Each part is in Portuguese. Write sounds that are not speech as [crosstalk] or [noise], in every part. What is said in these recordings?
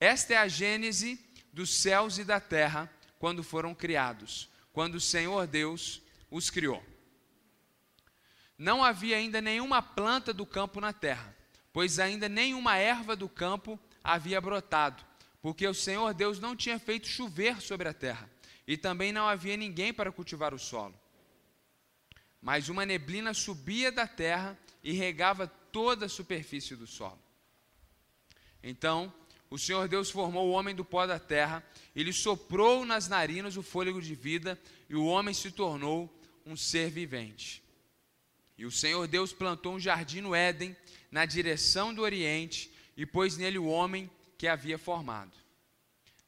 Esta é a gênese dos céus e da terra quando foram criados, quando o Senhor Deus os criou. Não havia ainda nenhuma planta do campo na terra, pois ainda nenhuma erva do campo havia brotado, porque o Senhor Deus não tinha feito chover sobre a terra, e também não havia ninguém para cultivar o solo. Mas uma neblina subia da terra e regava toda a superfície do solo. Então, o Senhor Deus formou o homem do pó da terra, ele soprou nas narinas o fôlego de vida, e o homem se tornou um ser vivente. E o Senhor Deus plantou um jardim no Éden, na direção do Oriente, e pôs nele o homem que havia formado.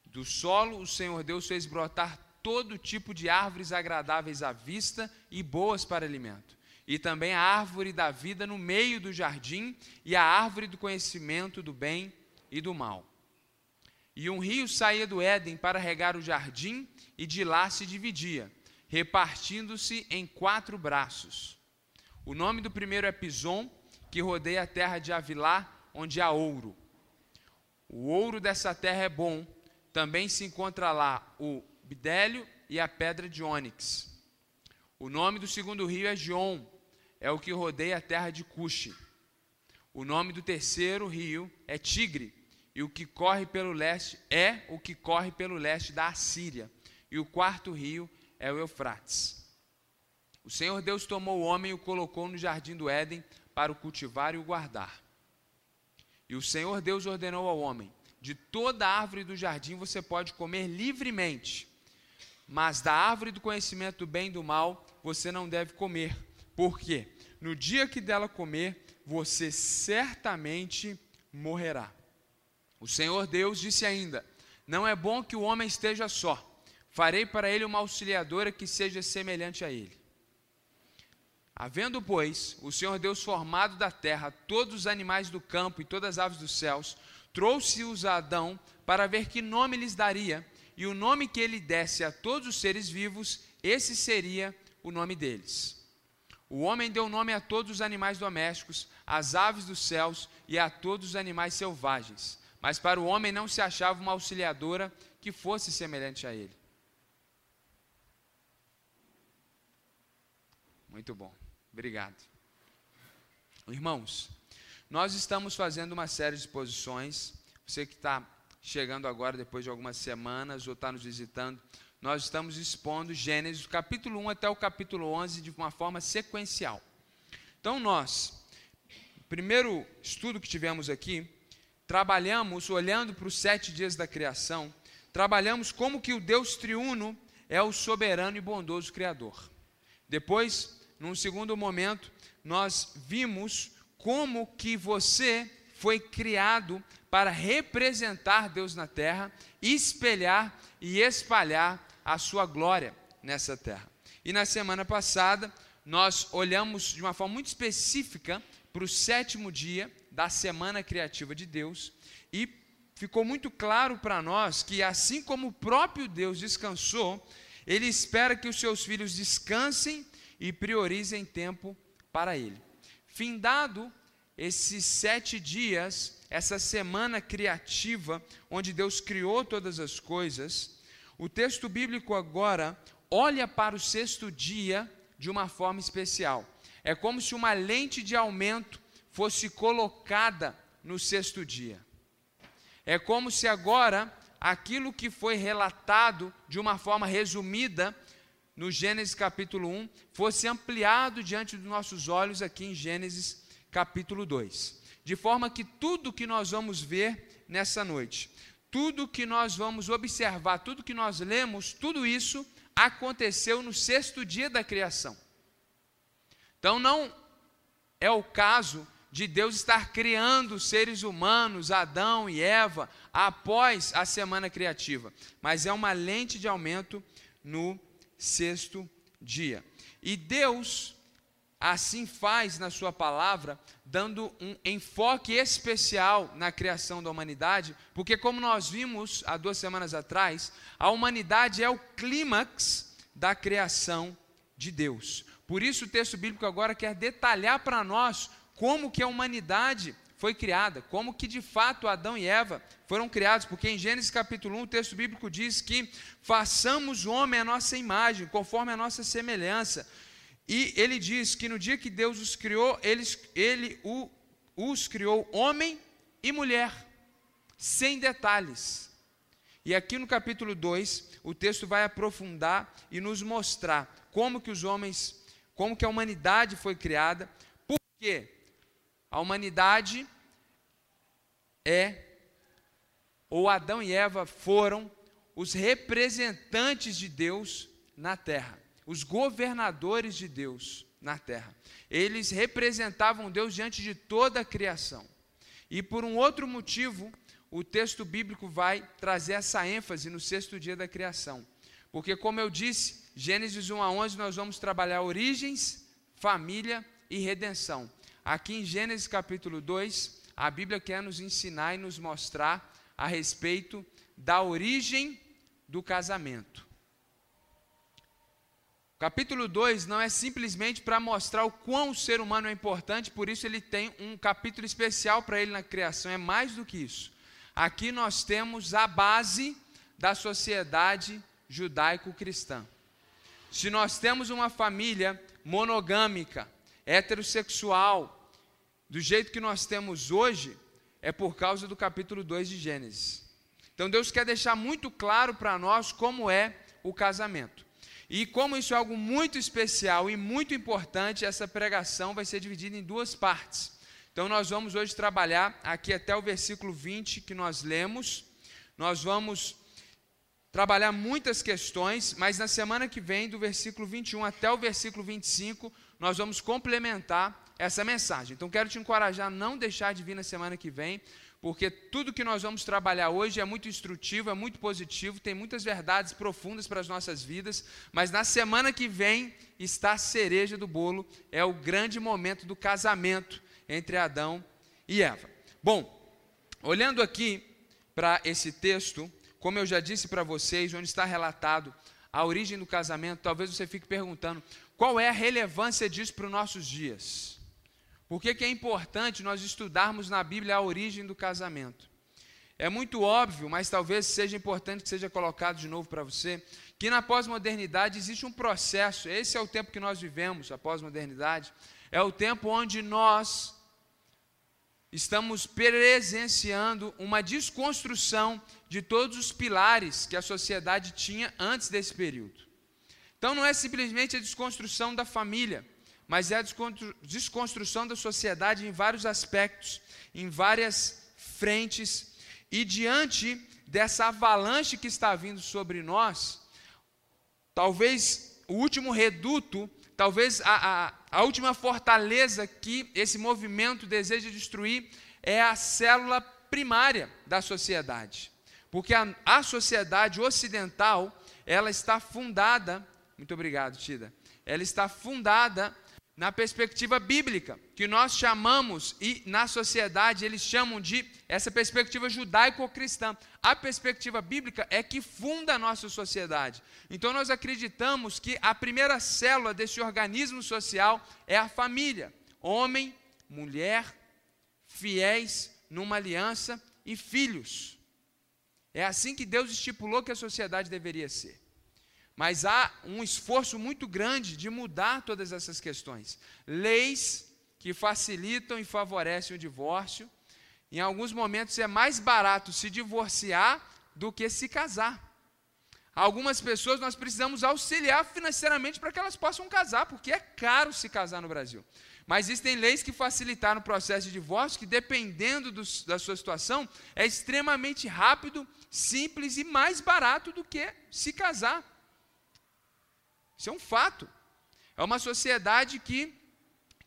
Do solo, o Senhor Deus fez brotar todo tipo de árvores agradáveis à vista e boas para alimento. E também a árvore da vida no meio do jardim, e a árvore do conhecimento do bem e do mal. E um rio saía do Éden para regar o jardim, e de lá se dividia, repartindo-se em quatro braços. O nome do primeiro é Pison, que rodeia a terra de Avilá, onde há ouro. O ouro dessa terra é bom. Também se encontra lá o bidélio e a pedra de ônix. O nome do segundo rio é Gion, é o que rodeia a terra de Cuxi. O nome do terceiro rio é Tigre, e o que corre pelo leste é o que corre pelo leste da Assíria. E o quarto rio é o Eufrates. O Senhor Deus tomou o homem e o colocou no jardim do Éden para o cultivar e o guardar. E o Senhor Deus ordenou ao homem: De toda árvore do jardim você pode comer livremente, mas da árvore do conhecimento do bem e do mal você não deve comer, porque no dia que dela comer, você certamente morrerá. O Senhor Deus disse ainda: Não é bom que o homem esteja só. Farei para ele uma auxiliadora que seja semelhante a ele. Havendo, pois, o Senhor Deus formado da terra todos os animais do campo e todas as aves dos céus, trouxe-os a Adão para ver que nome lhes daria, e o nome que ele desse a todos os seres vivos, esse seria o nome deles. O homem deu nome a todos os animais domésticos, às aves dos céus e a todos os animais selvagens. Mas para o homem não se achava uma auxiliadora que fosse semelhante a ele. Muito bom. Obrigado. Irmãos, nós estamos fazendo uma série de exposições. Você que está chegando agora, depois de algumas semanas, ou está nos visitando, nós estamos expondo Gênesis, capítulo 1 até o capítulo 11, de uma forma sequencial. Então, nós, primeiro estudo que tivemos aqui, trabalhamos olhando para os sete dias da criação, trabalhamos como que o Deus triuno é o soberano e bondoso Criador. Depois, num segundo momento, nós vimos como que você foi criado para representar Deus na terra, espelhar e espalhar a sua glória nessa terra. E na semana passada, nós olhamos de uma forma muito específica para o sétimo dia da semana criativa de Deus e ficou muito claro para nós que, assim como o próprio Deus descansou, Ele espera que os seus filhos descansem e priorizem tempo para Ele. Findado esses sete dias, essa semana criativa, onde Deus criou todas as coisas, o texto bíblico agora olha para o sexto dia de uma forma especial. É como se uma lente de aumento fosse colocada no sexto dia. É como se agora aquilo que foi relatado de uma forma resumida no Gênesis capítulo 1 fosse ampliado diante dos nossos olhos aqui em Gênesis capítulo 2. De forma que tudo que nós vamos ver nessa noite, tudo que nós vamos observar, tudo que nós lemos, tudo isso aconteceu no sexto dia da criação. Então não é o caso de Deus estar criando seres humanos, Adão e Eva, após a semana criativa, mas é uma lente de aumento no sexto dia. E Deus assim faz na Sua palavra, dando um enfoque especial na criação da humanidade, porque, como nós vimos há duas semanas atrás, a humanidade é o clímax da criação de Deus. Por isso, o texto bíblico agora quer detalhar para nós como que a humanidade foi criada, como que de fato Adão e Eva foram criados, porque em Gênesis capítulo 1 o texto bíblico diz que façamos o homem à nossa imagem, conforme a nossa semelhança. E ele diz que no dia que Deus os criou, ele, ele o, os criou homem e mulher, sem detalhes. E aqui no capítulo 2, o texto vai aprofundar e nos mostrar como que os homens, como que a humanidade foi criada, por quê? A humanidade é, ou Adão e Eva foram os representantes de Deus na terra, os governadores de Deus na terra. Eles representavam Deus diante de toda a criação. E por um outro motivo, o texto bíblico vai trazer essa ênfase no sexto dia da criação. Porque, como eu disse, Gênesis 1 a 11, nós vamos trabalhar origens, família e redenção. Aqui em Gênesis capítulo 2, a Bíblia quer nos ensinar e nos mostrar a respeito da origem do casamento. Capítulo 2 não é simplesmente para mostrar o quão o ser humano é importante, por isso ele tem um capítulo especial para ele na criação, é mais do que isso. Aqui nós temos a base da sociedade judaico-cristã. Se nós temos uma família monogâmica, heterossexual, do jeito que nós temos hoje, é por causa do capítulo 2 de Gênesis. Então Deus quer deixar muito claro para nós como é o casamento. E como isso é algo muito especial e muito importante, essa pregação vai ser dividida em duas partes. Então nós vamos hoje trabalhar aqui até o versículo 20 que nós lemos. Nós vamos trabalhar muitas questões, mas na semana que vem, do versículo 21 até o versículo 25, nós vamos complementar essa mensagem. Então quero te encorajar a não deixar de vir na semana que vem, porque tudo que nós vamos trabalhar hoje é muito instrutivo, é muito positivo, tem muitas verdades profundas para as nossas vidas, mas na semana que vem está a cereja do bolo, é o grande momento do casamento entre Adão e Eva. Bom, olhando aqui para esse texto, como eu já disse para vocês, onde está relatado a origem do casamento, talvez você fique perguntando qual é a relevância disso para os nossos dias. Por que, que é importante nós estudarmos na Bíblia a origem do casamento? É muito óbvio, mas talvez seja importante que seja colocado de novo para você, que na pós-modernidade existe um processo, esse é o tempo que nós vivemos, a pós-modernidade, é o tempo onde nós estamos presenciando uma desconstrução de todos os pilares que a sociedade tinha antes desse período. Então não é simplesmente a desconstrução da família, mas é a desconstrução da sociedade em vários aspectos, em várias frentes, e diante dessa avalanche que está vindo sobre nós, talvez o último reduto, talvez a, a, a última fortaleza que esse movimento deseja destruir é a célula primária da sociedade. Porque a, a sociedade ocidental, ela está fundada, muito obrigado, Tida, ela está fundada na perspectiva bíblica, que nós chamamos, e na sociedade eles chamam de essa perspectiva judaico-cristã. A perspectiva bíblica é que funda a nossa sociedade. Então nós acreditamos que a primeira célula desse organismo social é a família: homem, mulher, fiéis numa aliança e filhos. É assim que Deus estipulou que a sociedade deveria ser. Mas há um esforço muito grande de mudar todas essas questões. Leis que facilitam e favorecem o divórcio. Em alguns momentos é mais barato se divorciar do que se casar. Algumas pessoas nós precisamos auxiliar financeiramente para que elas possam casar, porque é caro se casar no Brasil. Mas existem leis que facilitaram o processo de divórcio, que dependendo do, da sua situação, é extremamente rápido, simples e mais barato do que se casar. Isso é um fato. É uma sociedade que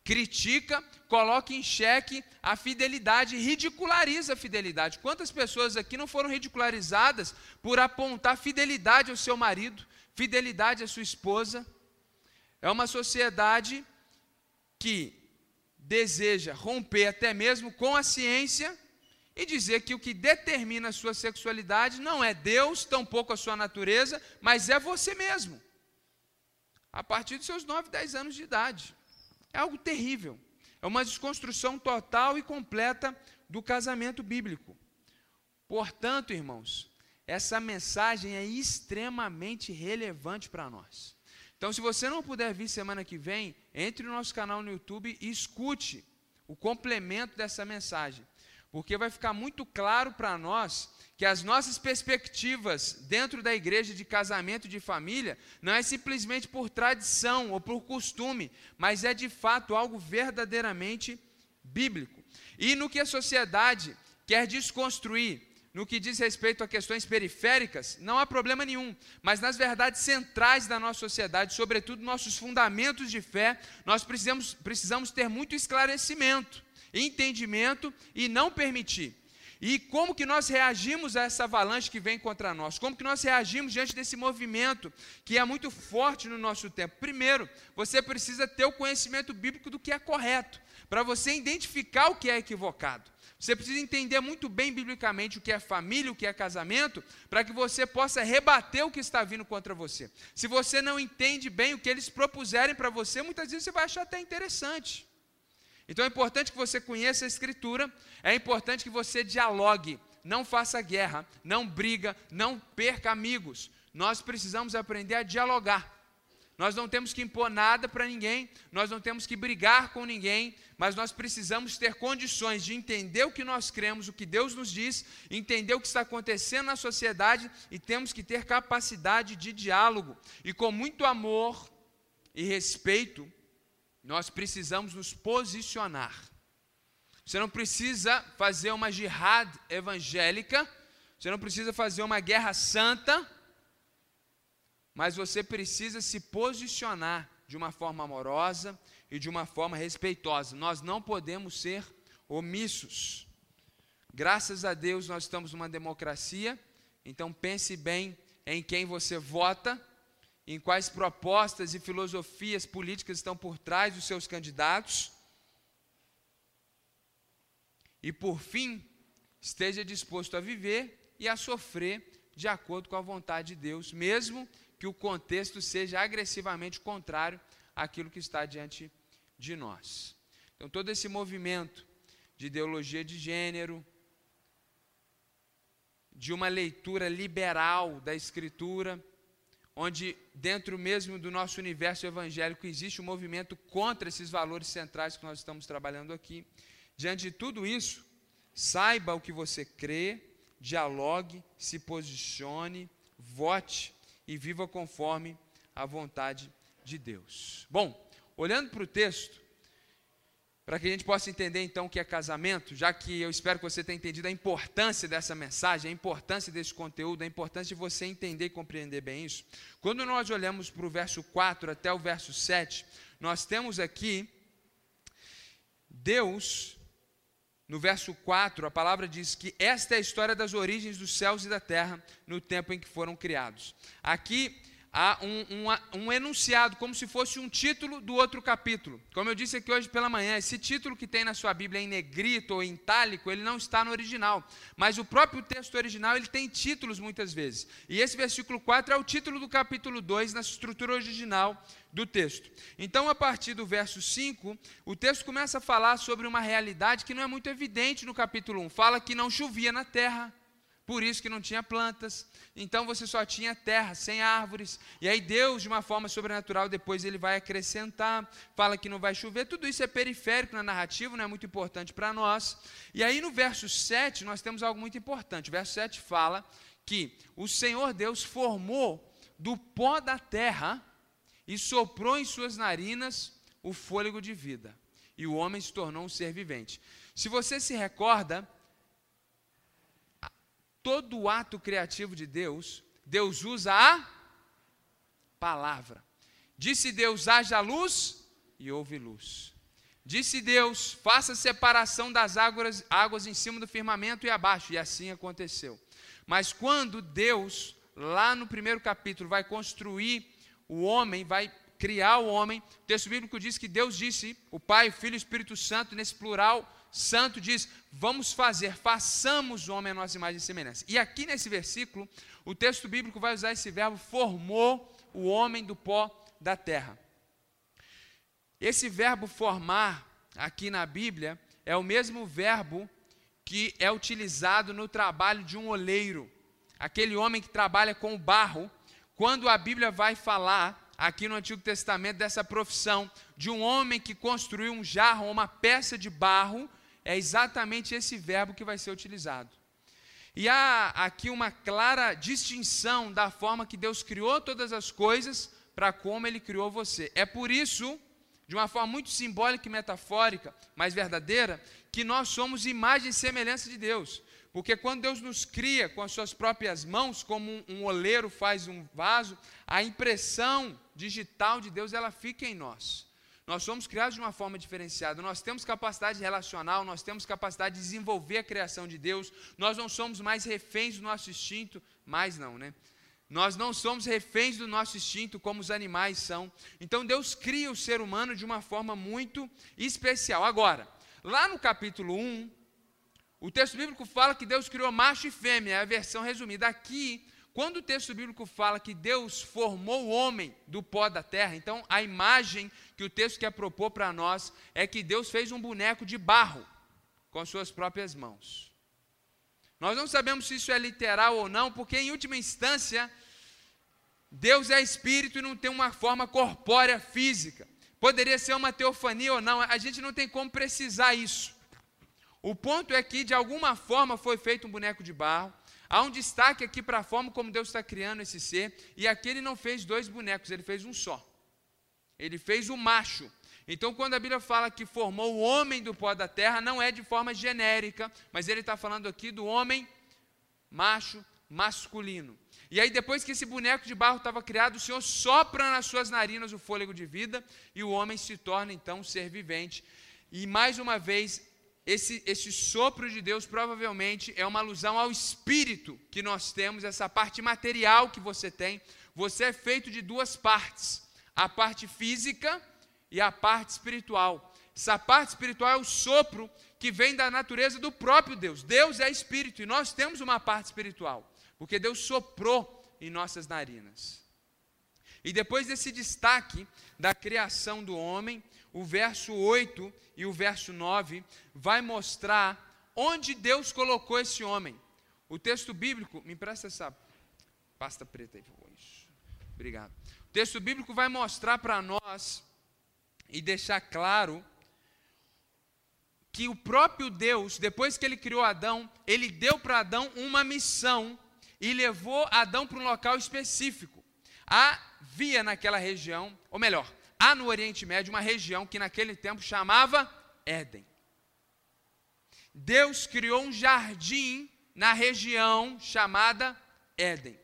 critica, coloca em xeque a fidelidade, ridiculariza a fidelidade. Quantas pessoas aqui não foram ridicularizadas por apontar fidelidade ao seu marido, fidelidade à sua esposa? É uma sociedade que deseja romper até mesmo com a ciência e dizer que o que determina a sua sexualidade não é Deus, tampouco a sua natureza, mas é você mesmo a partir dos seus 9, 10 anos de idade. É algo terrível. É uma desconstrução total e completa do casamento bíblico. Portanto, irmãos, essa mensagem é extremamente relevante para nós. Então, se você não puder vir semana que vem, entre no nosso canal no YouTube e escute o complemento dessa mensagem, porque vai ficar muito claro para nós que as nossas perspectivas dentro da igreja de casamento de família não é simplesmente por tradição ou por costume, mas é de fato algo verdadeiramente bíblico. E no que a sociedade quer desconstruir, no que diz respeito a questões periféricas, não há problema nenhum, mas nas verdades centrais da nossa sociedade, sobretudo nossos fundamentos de fé, nós precisamos, precisamos ter muito esclarecimento, entendimento e não permitir e como que nós reagimos a essa avalanche que vem contra nós? Como que nós reagimos diante desse movimento que é muito forte no nosso tempo? Primeiro, você precisa ter o conhecimento bíblico do que é correto, para você identificar o que é equivocado. Você precisa entender muito bem biblicamente o que é família, o que é casamento, para que você possa rebater o que está vindo contra você. Se você não entende bem o que eles propuserem para você, muitas vezes você vai achar até interessante. Então é importante que você conheça a Escritura, é importante que você dialogue, não faça guerra, não briga, não perca amigos. Nós precisamos aprender a dialogar. Nós não temos que impor nada para ninguém, nós não temos que brigar com ninguém, mas nós precisamos ter condições de entender o que nós cremos, o que Deus nos diz, entender o que está acontecendo na sociedade e temos que ter capacidade de diálogo. E com muito amor e respeito, nós precisamos nos posicionar. Você não precisa fazer uma jihad evangélica, você não precisa fazer uma guerra santa, mas você precisa se posicionar de uma forma amorosa e de uma forma respeitosa. Nós não podemos ser omissos. Graças a Deus nós estamos numa democracia, então pense bem em quem você vota em quais propostas e filosofias políticas estão por trás dos seus candidatos. E, por fim, esteja disposto a viver e a sofrer de acordo com a vontade de Deus, mesmo que o contexto seja agressivamente contrário àquilo que está diante de nós. Então, todo esse movimento de ideologia de gênero, de uma leitura liberal da Escritura, onde dentro mesmo do nosso universo evangélico existe um movimento contra esses valores centrais que nós estamos trabalhando aqui. Diante de tudo isso, saiba o que você crê, dialogue, se posicione, vote e viva conforme a vontade de Deus. Bom, olhando para o texto, para que a gente possa entender então o que é casamento, já que eu espero que você tenha entendido a importância dessa mensagem, a importância desse conteúdo, a importância de você entender e compreender bem isso. Quando nós olhamos para o verso 4 até o verso 7, nós temos aqui Deus, no verso 4, a palavra diz que esta é a história das origens dos céus e da terra no tempo em que foram criados. Aqui há um, um, um, enunciado, como se fosse um título do outro capítulo. Como eu disse aqui hoje pela manhã, esse título que tem na sua Bíblia em negrito ou em itálico, ele não está no original. Mas o próprio texto original, ele tem títulos muitas vezes. E esse versículo 4 é o título do capítulo 2 na estrutura original do texto. Então, a partir do verso 5, o texto começa a falar sobre uma realidade que não é muito evidente no capítulo 1. Fala que não chovia na terra por isso que não tinha plantas. Então você só tinha terra, sem árvores. E aí Deus, de uma forma sobrenatural, depois ele vai acrescentar, fala que não vai chover. Tudo isso é periférico na narrativa, não é muito importante para nós. E aí no verso 7 nós temos algo muito importante. O verso 7 fala que o Senhor Deus formou do pó da terra e soprou em suas narinas o fôlego de vida. E o homem se tornou um ser vivente. Se você se recorda, todo ato criativo de Deus, Deus usa a palavra. Disse Deus: haja luz e houve luz. Disse Deus: faça separação das águas, águas em cima do firmamento e abaixo, e assim aconteceu. Mas quando Deus, lá no primeiro capítulo, vai construir o homem, vai criar o homem, o texto bíblico diz que Deus disse, o Pai, o Filho e o Espírito Santo, nesse plural, santo diz: vamos fazer, façamos o homem a nossa imagem e semelhança. E aqui nesse versículo, o texto bíblico vai usar esse verbo formou o homem do pó da terra. Esse verbo formar aqui na Bíblia é o mesmo verbo que é utilizado no trabalho de um oleiro, aquele homem que trabalha com barro. Quando a Bíblia vai falar aqui no Antigo Testamento dessa profissão de um homem que construiu um jarro uma peça de barro, é exatamente esse verbo que vai ser utilizado. E há aqui uma clara distinção da forma que Deus criou todas as coisas para como ele criou você. É por isso, de uma forma muito simbólica e metafórica, mas verdadeira, que nós somos imagem e semelhança de Deus. Porque quando Deus nos cria com as suas próprias mãos, como um, oleiro faz um vaso, a impressão digital de Deus ela fica em nós. Nós somos criados de uma forma diferenciada, nós temos capacidade relacional, nós temos capacidade de desenvolver a criação de Deus, nós não somos mais reféns do nosso instinto, mais não, né? Nós não somos reféns do nosso instinto como os animais são. Então Deus cria o ser humano de uma forma muito especial. Agora, lá no capítulo 1, o texto bíblico fala que Deus criou macho e fêmea, é a versão resumida. Aqui, quando o texto bíblico fala que Deus formou o homem do pó da terra, então a imagem que o texto quer propor para nós é que Deus fez um boneco de barro com as suas próprias mãos. Nós não sabemos se isso é literal ou não, porque em última instância, Deus é espírito e não tem uma forma corpórea física. Poderia ser uma teofania ou não, a gente não tem como precisar isso. O ponto é que, de alguma forma, foi feito um boneco de barro, Há um destaque aqui para a forma como Deus está criando esse ser, e aqui ele não fez dois bonecos, ele fez um só. Ele fez o macho. Então, quando a Bíblia fala que formou o homem do pó da terra, não é de forma genérica, mas ele está falando aqui do homem macho, masculino. E aí, depois que esse boneco de barro estava criado, o Senhor sopra nas suas narinas o fôlego de vida, e o homem se torna então um ser vivente. E mais uma vez, esse, esse sopro de Deus provavelmente é uma alusão ao espírito que nós temos, essa parte material que você tem. Você é feito de duas partes: a parte física e a parte espiritual. Essa parte espiritual é o sopro que vem da natureza do próprio Deus. Deus é espírito e nós temos uma parte espiritual, porque Deus soprou em nossas narinas. E depois desse destaque da criação do homem, o verso 8 e o verso 9 vai mostrar onde Deus colocou esse homem. O texto bíblico, me empresta essa pasta preta aí, por favor. Isso. Obrigado. O texto bíblico vai mostrar para nós e deixar claro que o próprio Deus, depois que ele criou Adão, ele deu para Adão uma missão e levou Adão para um local específico. Havia naquela região, ou melhor, há no Oriente Médio uma região que naquele tempo chamava Éden. Deus criou um jardim na região chamada Éden.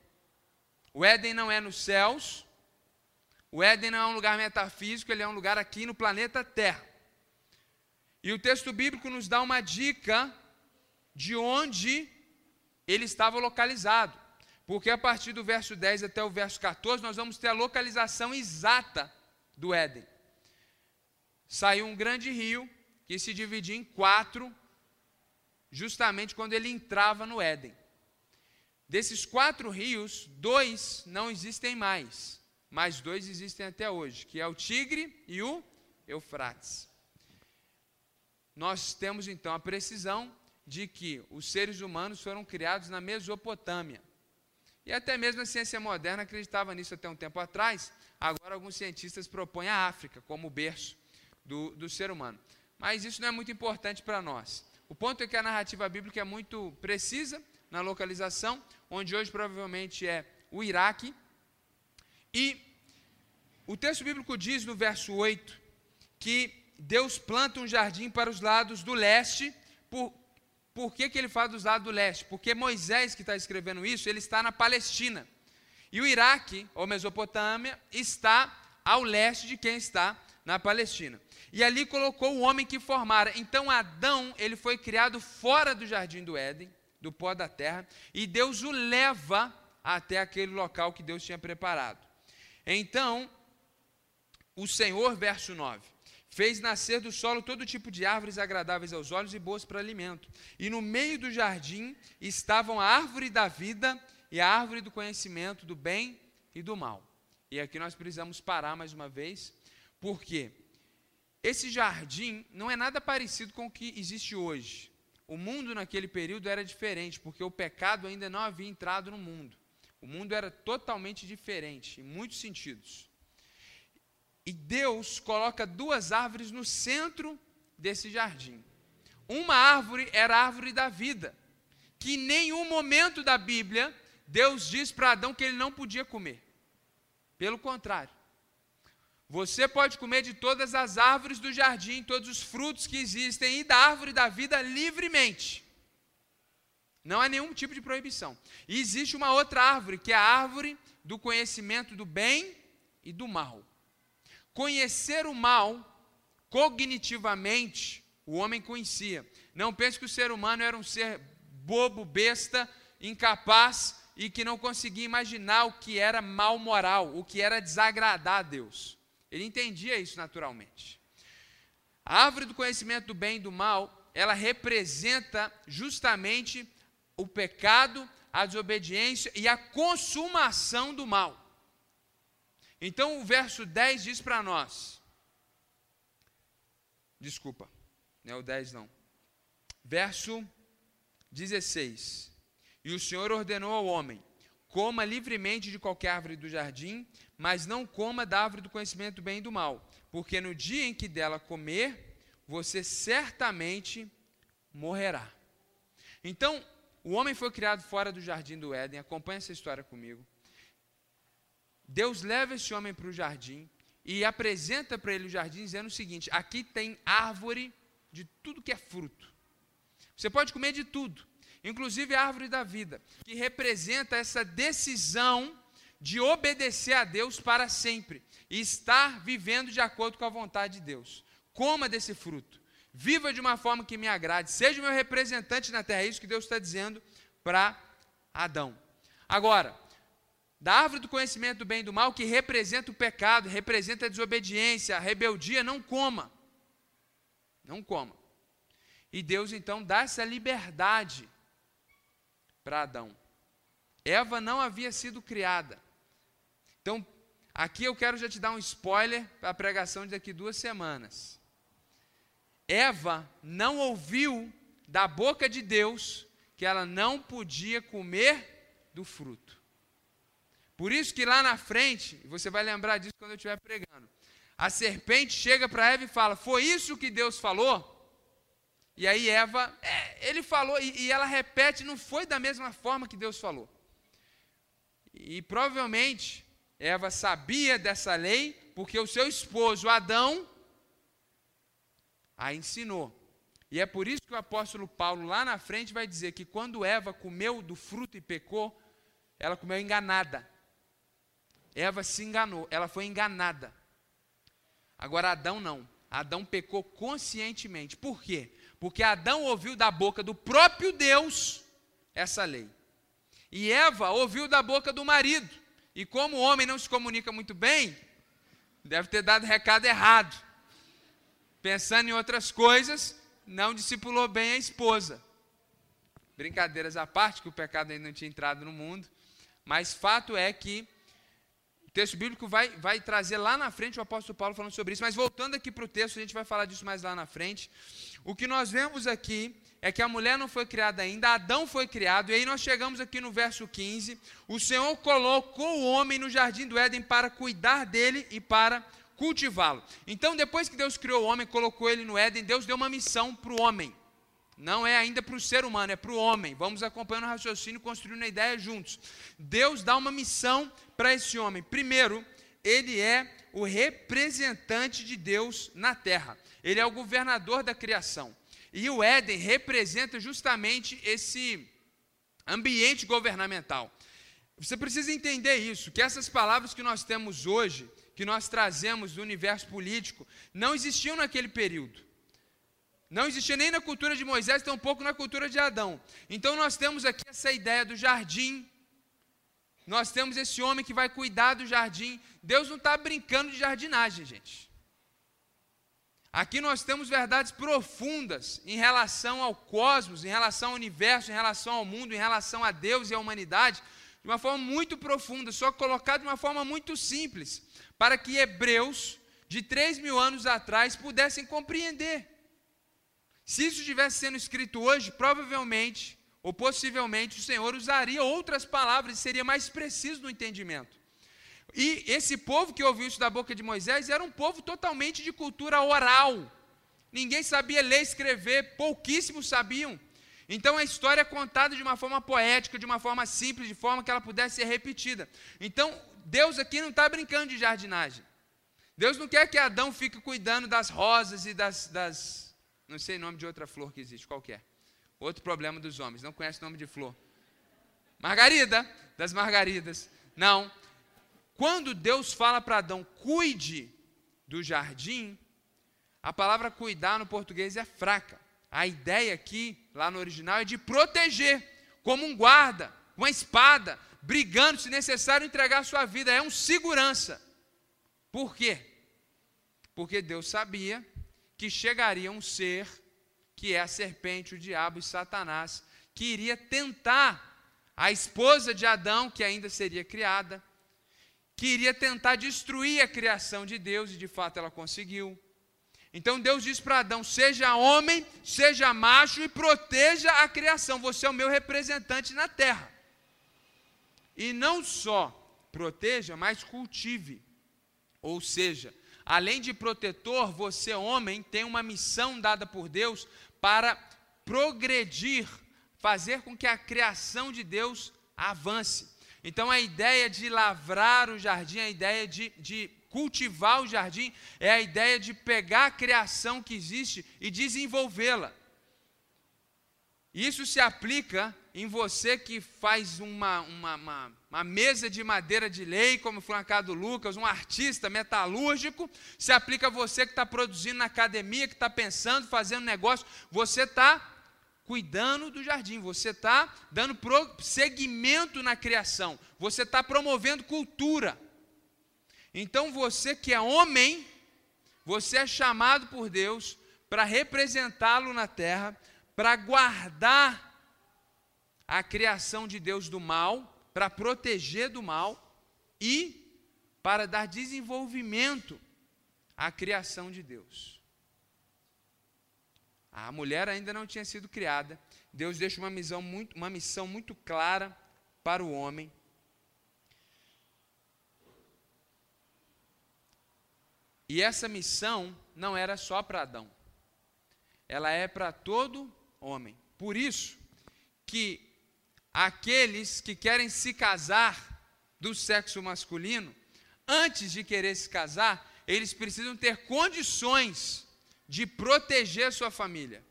O Éden não é nos céus, o Éden não é um lugar metafísico, ele é um lugar aqui no planeta Terra. E o texto bíblico nos dá uma dica de onde ele estava localizado. Porque a partir do verso 10 até o verso 14, nós vamos ter a localização exata do Éden. Saiu um grande rio que se dividia em quatro, justamente quando ele entrava no Éden. Desses quatro rios, dois não existem mais, mas dois existem até hoje, que é o Tigre e o Eufrates. Nós temos então a precisão de que os seres humanos foram criados na Mesopotâmia. E até mesmo a ciência moderna acreditava nisso até um tempo atrás, Agora, alguns cientistas propõem a África como berço do, do ser humano. Mas isso não é muito importante para nós. O ponto é que a narrativa bíblica é muito precisa na localização, onde hoje provavelmente é o Iraque. E o texto bíblico diz no verso 8 que Deus planta um jardim para os lados do leste. Por, por que, que ele fala dos lados do leste? Porque Moisés, que está escrevendo isso, ele está na Palestina. E o Iraque, ou Mesopotâmia, está ao leste de quem está na Palestina. E ali colocou o homem que formara. Então Adão, ele foi criado fora do jardim do Éden, do pó da terra, e Deus o leva até aquele local que Deus tinha preparado. Então, o Senhor, verso 9, fez nascer do solo todo tipo de árvores agradáveis aos olhos e boas para alimento. E no meio do jardim estavam a árvore da vida e a árvore do conhecimento do bem e do mal. E aqui nós precisamos parar mais uma vez, porque esse jardim não é nada parecido com o que existe hoje. O mundo naquele período era diferente, porque o pecado ainda não havia entrado no mundo. O mundo era totalmente diferente, em muitos sentidos. E Deus coloca duas árvores no centro desse jardim. Uma árvore era a árvore da vida, que em nenhum momento da Bíblia Deus diz para Adão que ele não podia comer. Pelo contrário, você pode comer de todas as árvores do jardim, todos os frutos que existem e da árvore da vida livremente. Não há nenhum tipo de proibição. E existe uma outra árvore, que é a árvore do conhecimento do bem e do mal. Conhecer o mal, cognitivamente, o homem conhecia. Não pense que o ser humano era um ser bobo, besta, incapaz e que não conseguia imaginar o que era mal moral, o que era desagradar a Deus. Ele entendia isso naturalmente. A árvore do conhecimento do bem e do mal, ela representa justamente o pecado, a desobediência e a consumação do mal. Então o verso 10 diz para nós: Desculpa, não é o 10 não. Verso 16. E o Senhor ordenou ao homem: coma livremente de qualquer árvore do jardim, mas não coma da árvore do conhecimento do bem e do mal, porque no dia em que dela comer, você certamente morrerá. Então, o homem foi criado fora do jardim do Éden, acompanha essa história comigo. Deus leva esse homem para o jardim e apresenta para ele o jardim dizendo o seguinte: aqui tem árvore de tudo que é fruto. Você pode comer de tudo, inclusive a árvore da vida, que representa essa decisão de obedecer a Deus para sempre e estar vivendo de acordo com a vontade de Deus. Coma desse fruto. Viva de uma forma que me agrade. Seja o meu representante na terra. É isso que Deus está dizendo para Adão. Agora, da árvore do conhecimento do bem e do mal, que representa o pecado, representa a desobediência, a rebeldia, não coma. Não coma. E Deus então dá essa liberdade para Adão. Eva não havia sido criada. Então, aqui eu quero já te dar um spoiler para a pregação de daqui duas semanas. Eva não ouviu da boca de Deus que ela não podia comer do fruto. Por isso que lá na frente, você vai lembrar disso quando eu estiver pregando, a serpente chega para Eva e fala: Foi isso que Deus falou? E aí Eva, é, ele falou, e, e ela repete, não foi da mesma forma que Deus falou. E provavelmente Eva sabia dessa lei, porque o seu esposo Adão a ensinou. E é por isso que o apóstolo Paulo, lá na frente, vai dizer que quando Eva comeu do fruto e pecou, ela comeu enganada. Eva se enganou, ela foi enganada. Agora Adão não. Adão pecou conscientemente. Por quê? Porque Adão ouviu da boca do próprio Deus essa lei. E Eva ouviu da boca do marido. E como o homem não se comunica muito bem, deve ter dado recado errado. Pensando em outras coisas, não discipulou bem a esposa. Brincadeiras à parte, que o pecado ainda não tinha entrado no mundo. Mas fato é que o texto bíblico vai, vai trazer lá na frente o apóstolo Paulo falando sobre isso, mas voltando aqui para o texto, a gente vai falar disso mais lá na frente. O que nós vemos aqui é que a mulher não foi criada ainda, Adão foi criado, e aí nós chegamos aqui no verso 15: o Senhor colocou o homem no jardim do Éden para cuidar dele e para cultivá-lo. Então, depois que Deus criou o homem, colocou ele no Éden, Deus deu uma missão para o homem. Não é ainda para o ser humano, é para o homem. Vamos acompanhando o raciocínio, construindo a ideia juntos. Deus dá uma missão para esse homem. Primeiro, ele é o representante de Deus na terra. Ele é o governador da criação. E o Éden representa justamente esse ambiente governamental. Você precisa entender isso, que essas palavras que nós temos hoje, que nós trazemos do universo político, não existiam naquele período. Não existia nem na cultura de Moisés, tampouco na cultura de Adão. Então nós temos aqui essa ideia do jardim. Nós temos esse homem que vai cuidar do jardim. Deus não está brincando de jardinagem, gente. Aqui nós temos verdades profundas em relação ao cosmos, em relação ao universo, em relação ao mundo, em relação a Deus e à humanidade, de uma forma muito profunda, só colocado de uma forma muito simples, para que Hebreus de três mil anos atrás pudessem compreender. Se isso estivesse sendo escrito hoje, provavelmente ou possivelmente o Senhor usaria outras palavras e seria mais preciso no entendimento. E esse povo que ouviu isso da boca de Moisés era um povo totalmente de cultura oral. Ninguém sabia ler e escrever, pouquíssimos sabiam. Então a história é contada de uma forma poética, de uma forma simples, de forma que ela pudesse ser repetida. Então Deus aqui não está brincando de jardinagem. Deus não quer que Adão fique cuidando das rosas e das, das não sei o nome de outra flor que existe, qualquer. Outro problema dos homens, não conhece o nome de flor. Margarida, das margaridas. Não. Quando Deus fala para Adão, cuide do jardim, a palavra cuidar no português é fraca. A ideia aqui, lá no original, é de proteger, como um guarda, uma espada, brigando, se necessário, entregar a sua vida. É um segurança. Por quê? Porque Deus sabia que chegaria um ser, que é a serpente, o diabo e Satanás, que iria tentar a esposa de Adão, que ainda seria criada, que iria tentar destruir a criação de Deus, e de fato ela conseguiu então Deus diz para Adão: seja homem, seja macho e proteja a criação. Você é o meu representante na terra. E não só proteja, mas cultive. Ou seja, além de protetor, você, homem, tem uma missão dada por Deus para progredir, fazer com que a criação de Deus avance. Então a ideia de lavrar o jardim, a ideia de, de Cultivar o jardim é a ideia de pegar a criação que existe e desenvolvê-la. Isso se aplica em você que faz uma, uma, uma, uma, mesa de madeira de lei, como foi na casa do Lucas, um artista metalúrgico, se aplica a você que está produzindo na academia, que está pensando, fazendo negócio, você está cuidando do jardim, você está dando segmento na criação, você está promovendo cultura. Então você que é homem, você é chamado por Deus para representá-lo na terra, para guardar a criação de Deus do mal, para proteger do mal e para dar desenvolvimento à criação de Deus. A mulher ainda não tinha sido criada. Deus deixa uma missão muito, uma missão muito clara para o homem. E essa missão não era só para Adão. Ela é para todo homem. Por isso que aqueles que querem se casar do sexo masculino, antes de querer se casar, eles precisam ter condições de proteger sua família.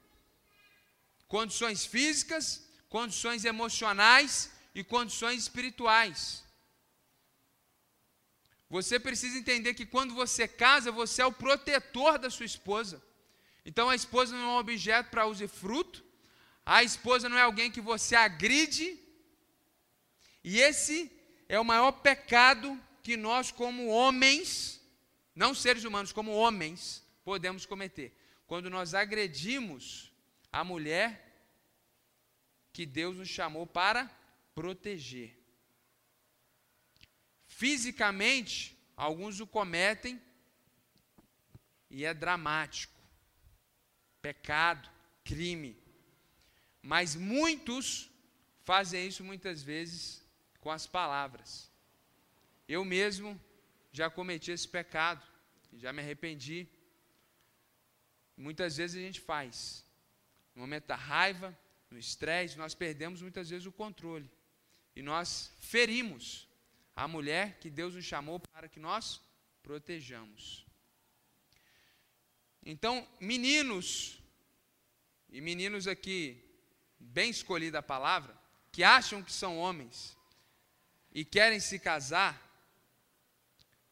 Condições físicas, condições emocionais e condições espirituais. Você precisa entender que quando você casa, você é o protetor da sua esposa. Então a esposa não é um objeto para uso e fruto, a esposa não é alguém que você agride. E esse é o maior pecado que nós, como homens, não seres humanos, como homens, podemos cometer. Quando nós agredimos a mulher que Deus nos chamou para proteger. Fisicamente, alguns o cometem e é dramático. Pecado, crime. Mas muitos fazem isso muitas vezes com as palavras. Eu mesmo já cometi esse pecado, já me arrependi. Muitas vezes a gente faz. No momento da raiva, no estresse, nós perdemos muitas vezes o controle. E nós ferimos a mulher que Deus nos chamou para que nós protejamos. Então, meninos, e meninos aqui, bem escolhida a palavra, que acham que são homens e querem se casar,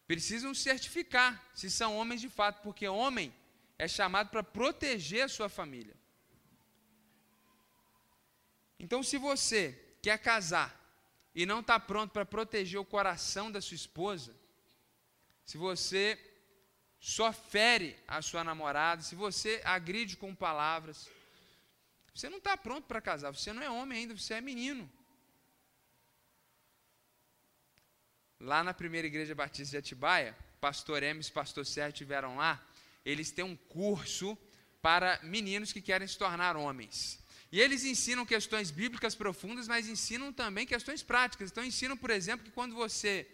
precisam certificar se são homens de fato, porque homem é chamado para proteger a sua família. Então, se você quer casar e não está pronto para proteger o coração da sua esposa, se você só fere a sua namorada, se você agride com palavras, você não está pronto para casar, você não é homem ainda, você é menino. Lá na primeira igreja batista de Atibaia, pastor Emes, pastor Sérgio tiveram lá, eles têm um curso para meninos que querem se tornar homens. E eles ensinam questões bíblicas profundas, mas ensinam também questões práticas. Então, ensinam, por exemplo, que quando você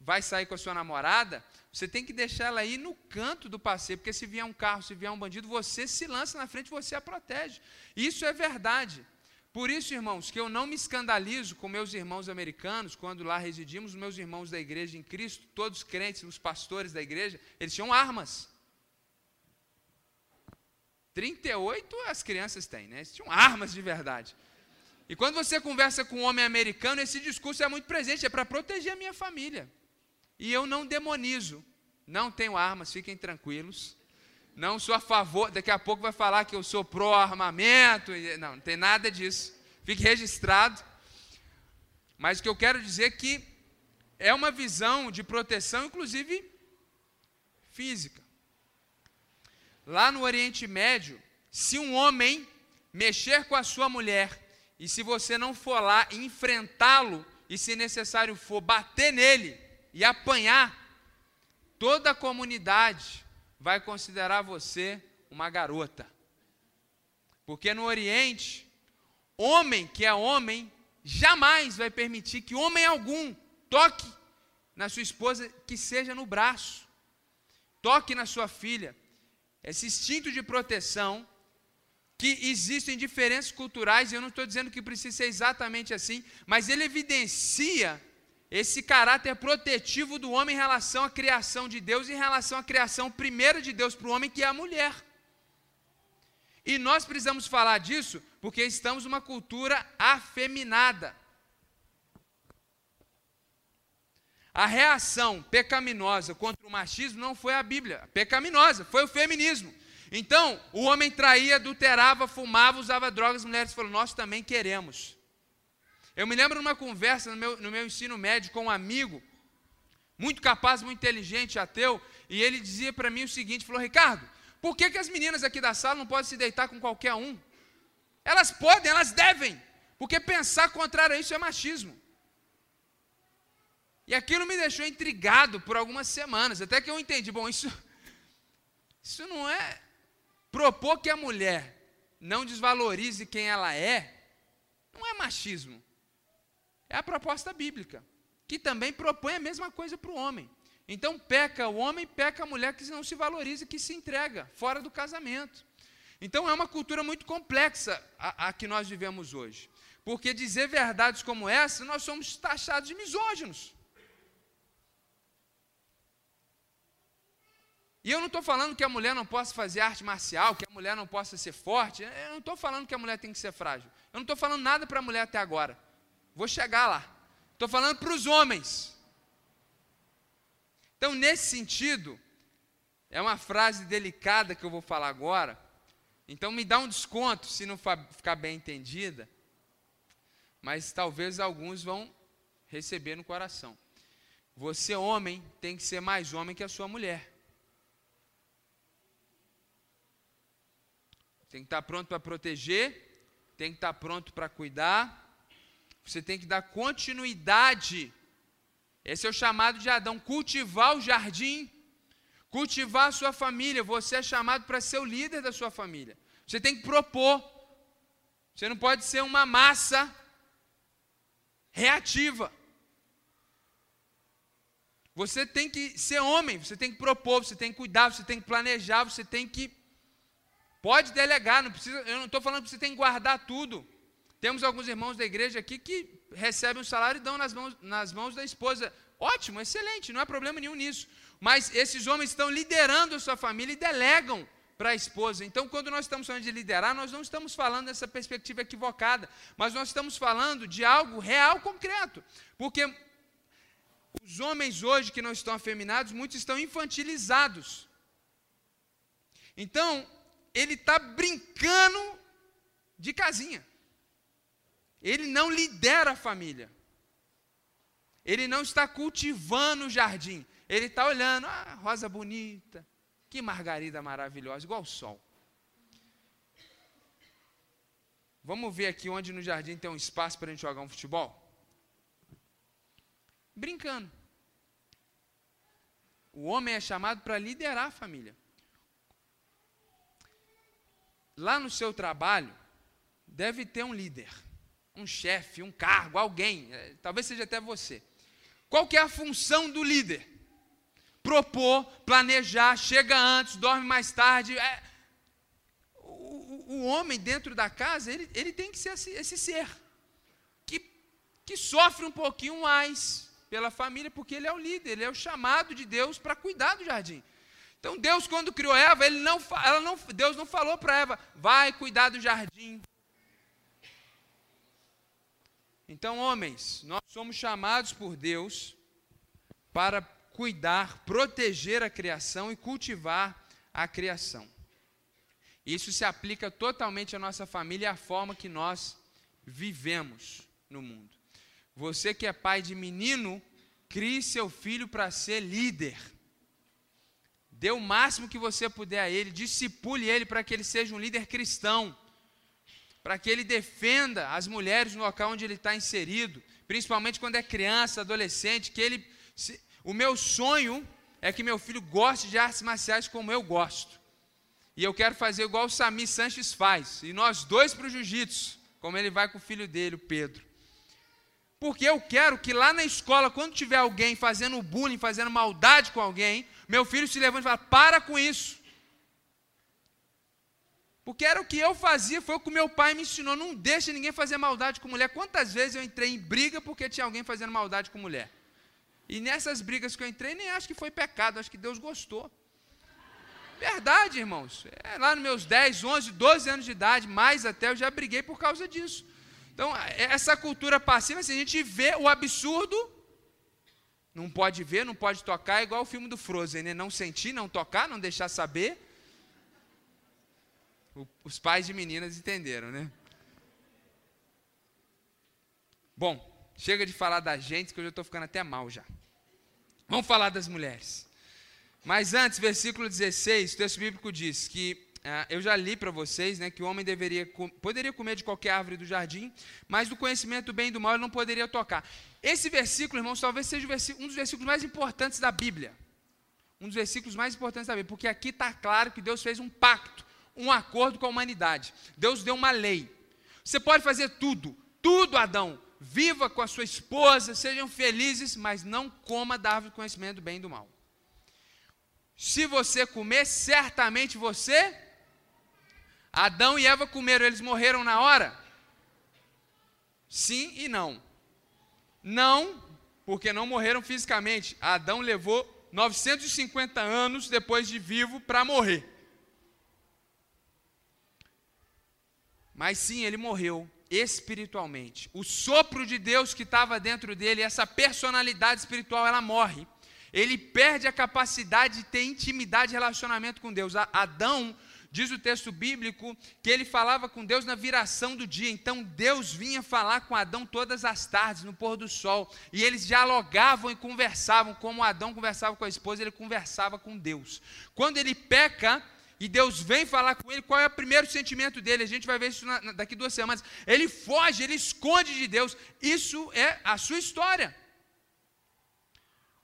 vai sair com a sua namorada, você tem que deixar ela aí no canto do passeio, porque se vier um carro, se vier um bandido, você se lança na frente, você a protege. Isso é verdade. Por isso, irmãos, que eu não me escandalizo com meus irmãos americanos, quando lá residimos, meus irmãos da igreja em Cristo, todos crentes, os pastores da igreja, eles tinham armas. 38 as crianças têm, né? Eles tinham armas de verdade. E quando você conversa com um homem americano, esse discurso é muito presente, é para proteger a minha família. E eu não demonizo, não tenho armas, fiquem tranquilos. Não sou a favor, daqui a pouco vai falar que eu sou pró-armamento. Não, não tem nada disso. Fique registrado. Mas o que eu quero dizer é que é uma visão de proteção, inclusive física. Lá no Oriente Médio, se um homem mexer com a sua mulher, e se você não for lá enfrentá-lo, e se necessário for bater nele e apanhar, toda a comunidade vai considerar você uma garota. Porque no Oriente, homem que é homem jamais vai permitir que homem algum toque na sua esposa que seja no braço, toque na sua filha, esse instinto de proteção, que existem diferenças culturais, eu não estou dizendo que precisa ser exatamente assim, mas ele evidencia esse caráter protetivo do homem em relação à criação de Deus, em relação à criação primeira de Deus para o homem, que é a mulher. E nós precisamos falar disso porque estamos numa cultura afeminada. A reação pecaminosa contra o machismo não foi a Bíblia, pecaminosa, foi o feminismo. Então, o homem traía, adulterava, fumava, usava drogas, as mulheres falaram: Nós também queremos. Eu me lembro de uma conversa no meu, no meu ensino médio com um amigo, muito capaz, muito inteligente, ateu, e ele dizia para mim o seguinte: falou, Ricardo, por que, que as meninas aqui da sala não podem se deitar com qualquer um? Elas podem, elas devem, porque pensar contrário a isso é machismo. E aquilo me deixou intrigado por algumas semanas, até que eu entendi, bom, isso, isso não é propor que a mulher não desvalorize quem ela é, não é machismo. É a proposta bíblica, que também propõe a mesma coisa para o homem. Então peca o homem, peca a mulher que não se valoriza, que se entrega fora do casamento. Então é uma cultura muito complexa a, a que nós vivemos hoje. Porque dizer verdades como essa, nós somos taxados de misóginos. E eu não estou falando que a mulher não possa fazer arte marcial, que a mulher não possa ser forte. Eu não estou falando que a mulher tem que ser frágil. Eu não estou falando nada para a mulher até agora. Vou chegar lá. Estou falando para os homens. Então, nesse sentido, é uma frase delicada que eu vou falar agora. Então, me dá um desconto se não ficar bem entendida. Mas talvez alguns vão receber no coração. Você, homem, tem que ser mais homem que a sua mulher. Tem que estar pronto para proteger, tem que estar pronto para cuidar, você tem que dar continuidade. Esse é o chamado de Adão, cultivar o jardim, cultivar a sua família. Você é chamado para ser o líder da sua família. Você tem que propor. Você não pode ser uma massa reativa. Você tem que ser homem, você tem que propor, você tem que cuidar, você tem que planejar, você tem que Pode delegar, não precisa, eu não estou falando que você tem que guardar tudo. Temos alguns irmãos da igreja aqui que recebem o salário e dão nas mãos, nas mãos da esposa. Ótimo, excelente, não há problema nenhum nisso. Mas esses homens estão liderando a sua família e delegam para a esposa. Então, quando nós estamos falando de liderar, nós não estamos falando dessa perspectiva equivocada, mas nós estamos falando de algo real, concreto. Porque os homens hoje que não estão afeminados, muitos estão infantilizados. Então, ele está brincando de casinha. Ele não lidera a família. Ele não está cultivando o jardim. Ele está olhando, ah, rosa bonita, que margarida maravilhosa, igual o sol. Vamos ver aqui onde no jardim tem um espaço para a gente jogar um futebol? Brincando. O homem é chamado para liderar a família. Lá no seu trabalho, deve ter um líder, um chefe, um cargo, alguém, é, talvez seja até você. Qual que é a função do líder? Propor, planejar, chega antes, dorme mais tarde. É, o, o, homem dentro da casa, ele, ele tem que ser esse, esse ser que, que sofre um pouquinho mais pela família, porque ele é o líder, ele é o chamado de Deus para cuidar do jardim. Então Deus, quando criou Eva, ele não, ela não, Deus não falou para Eva, vai cuidar do jardim. Então, homens, nós somos chamados por Deus para cuidar, proteger a criação e cultivar a criação. Isso se aplica totalmente à nossa família e à forma que nós vivemos no mundo. Você que é pai de menino, crie seu filho para ser líder. Dê o máximo que você puder a ele, discipule ele para que ele seja um líder cristão, para que ele defenda as mulheres no local onde ele está inserido, principalmente quando é criança, adolescente, que ele. Se, o meu sonho é que meu filho goste de artes marciais como eu gosto. E eu quero fazer igual o Sami Sanches faz, e nós dois para o jiu-jitsu, como ele vai com o filho dele, o Pedro. Porque eu quero que lá na escola, quando tiver alguém fazendo bullying, fazendo maldade com alguém, meu filho se levante e fala: para com isso. Porque era o que eu fazia, foi o que meu pai me ensinou. Não deixa ninguém fazer maldade com mulher. Quantas vezes eu entrei em briga porque tinha alguém fazendo maldade com mulher? E nessas brigas que eu entrei, nem acho que foi pecado, acho que Deus gostou. Verdade, irmãos. É, lá nos meus 10, 11, 12 anos de idade, mais até, eu já briguei por causa disso. Então, é, essa cultura passiva, assim, a gente vê o absurdo, não pode ver, não pode tocar, é igual o filme do Frozen, né? Não sentir, não tocar, não deixar saber. Os pais de meninas entenderam, né? Bom, chega de falar da gente, que eu já estou ficando até mal já. Vamos falar das mulheres. Mas antes, versículo 16, o texto bíblico diz que Uh, eu já li para vocês né, que o homem deveria, poderia comer de qualquer árvore do jardim, mas do conhecimento do bem e do mal ele não poderia tocar. Esse versículo, irmãos, talvez seja um dos versículos mais importantes da Bíblia. Um dos versículos mais importantes da Bíblia, porque aqui está claro que Deus fez um pacto, um acordo com a humanidade. Deus deu uma lei. Você pode fazer tudo, tudo, Adão. Viva com a sua esposa, sejam felizes, mas não coma da árvore do conhecimento do bem e do mal. Se você comer, certamente você Adão e Eva comeram, eles morreram na hora? Sim e não. Não, porque não morreram fisicamente. Adão levou 950 anos depois de vivo para morrer. Mas sim, ele morreu espiritualmente. O sopro de Deus que estava dentro dele, essa personalidade espiritual, ela morre. Ele perde a capacidade de ter intimidade e relacionamento com Deus. Adão Diz o texto bíblico que ele falava com Deus na viração do dia. Então Deus vinha falar com Adão todas as tardes, no pôr do sol. E eles dialogavam e conversavam. Como Adão conversava com a esposa, ele conversava com Deus. Quando ele peca, e Deus vem falar com ele, qual é o primeiro sentimento dele? A gente vai ver isso na, daqui duas semanas. Ele foge, ele esconde de Deus. Isso é a sua história.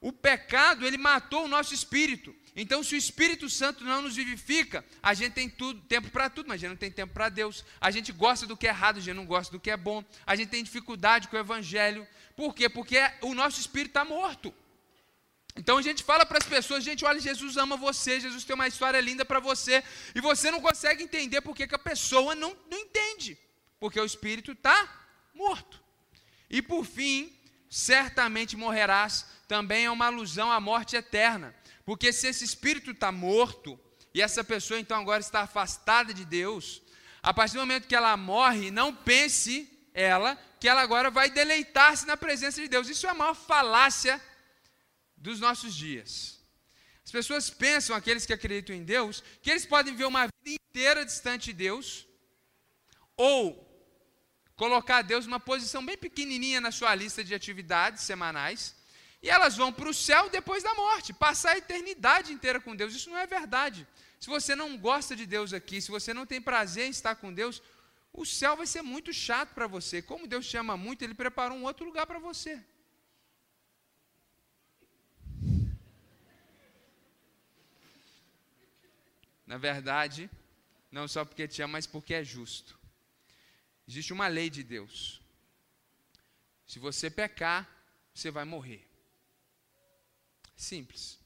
O pecado, ele matou o nosso espírito. Então, se o Espírito Santo não nos vivifica, a gente tem tudo, tempo para tudo, mas a gente não tem tempo para Deus. A gente gosta do que é errado, a gente não gosta do que é bom. A gente tem dificuldade com o Evangelho. Por quê? Porque o nosso espírito está morto. Então a gente fala para as pessoas, gente, olha, Jesus ama você, Jesus tem uma história linda para você, e você não consegue entender porque que a pessoa não, não entende, porque o espírito está morto. E por fim, certamente morrerás, também é uma alusão à morte eterna. Porque se esse espírito está morto, e essa pessoa então agora está afastada de Deus, a partir do momento que ela morre, não pense ela que ela agora vai deleitar-se na presença de Deus. Isso é a maior falácia dos nossos dias. As pessoas pensam, aqueles que acreditam em Deus, que eles podem viver uma vida inteira distante de Deus, ou colocar Deus numa posição bem pequenininha na sua lista de atividades semanais, e elas vão para o céu depois da morte, passar a eternidade inteira com Deus. Isso não é verdade. Se você não gosta de Deus aqui, se você não tem prazer em estar com Deus, o céu vai ser muito chato para você. Como Deus te ama muito, Ele preparou um outro lugar para você. Na verdade, não só porque te ama, mas porque é justo. Existe uma lei de Deus. Se você pecar, você vai morrer. Simples.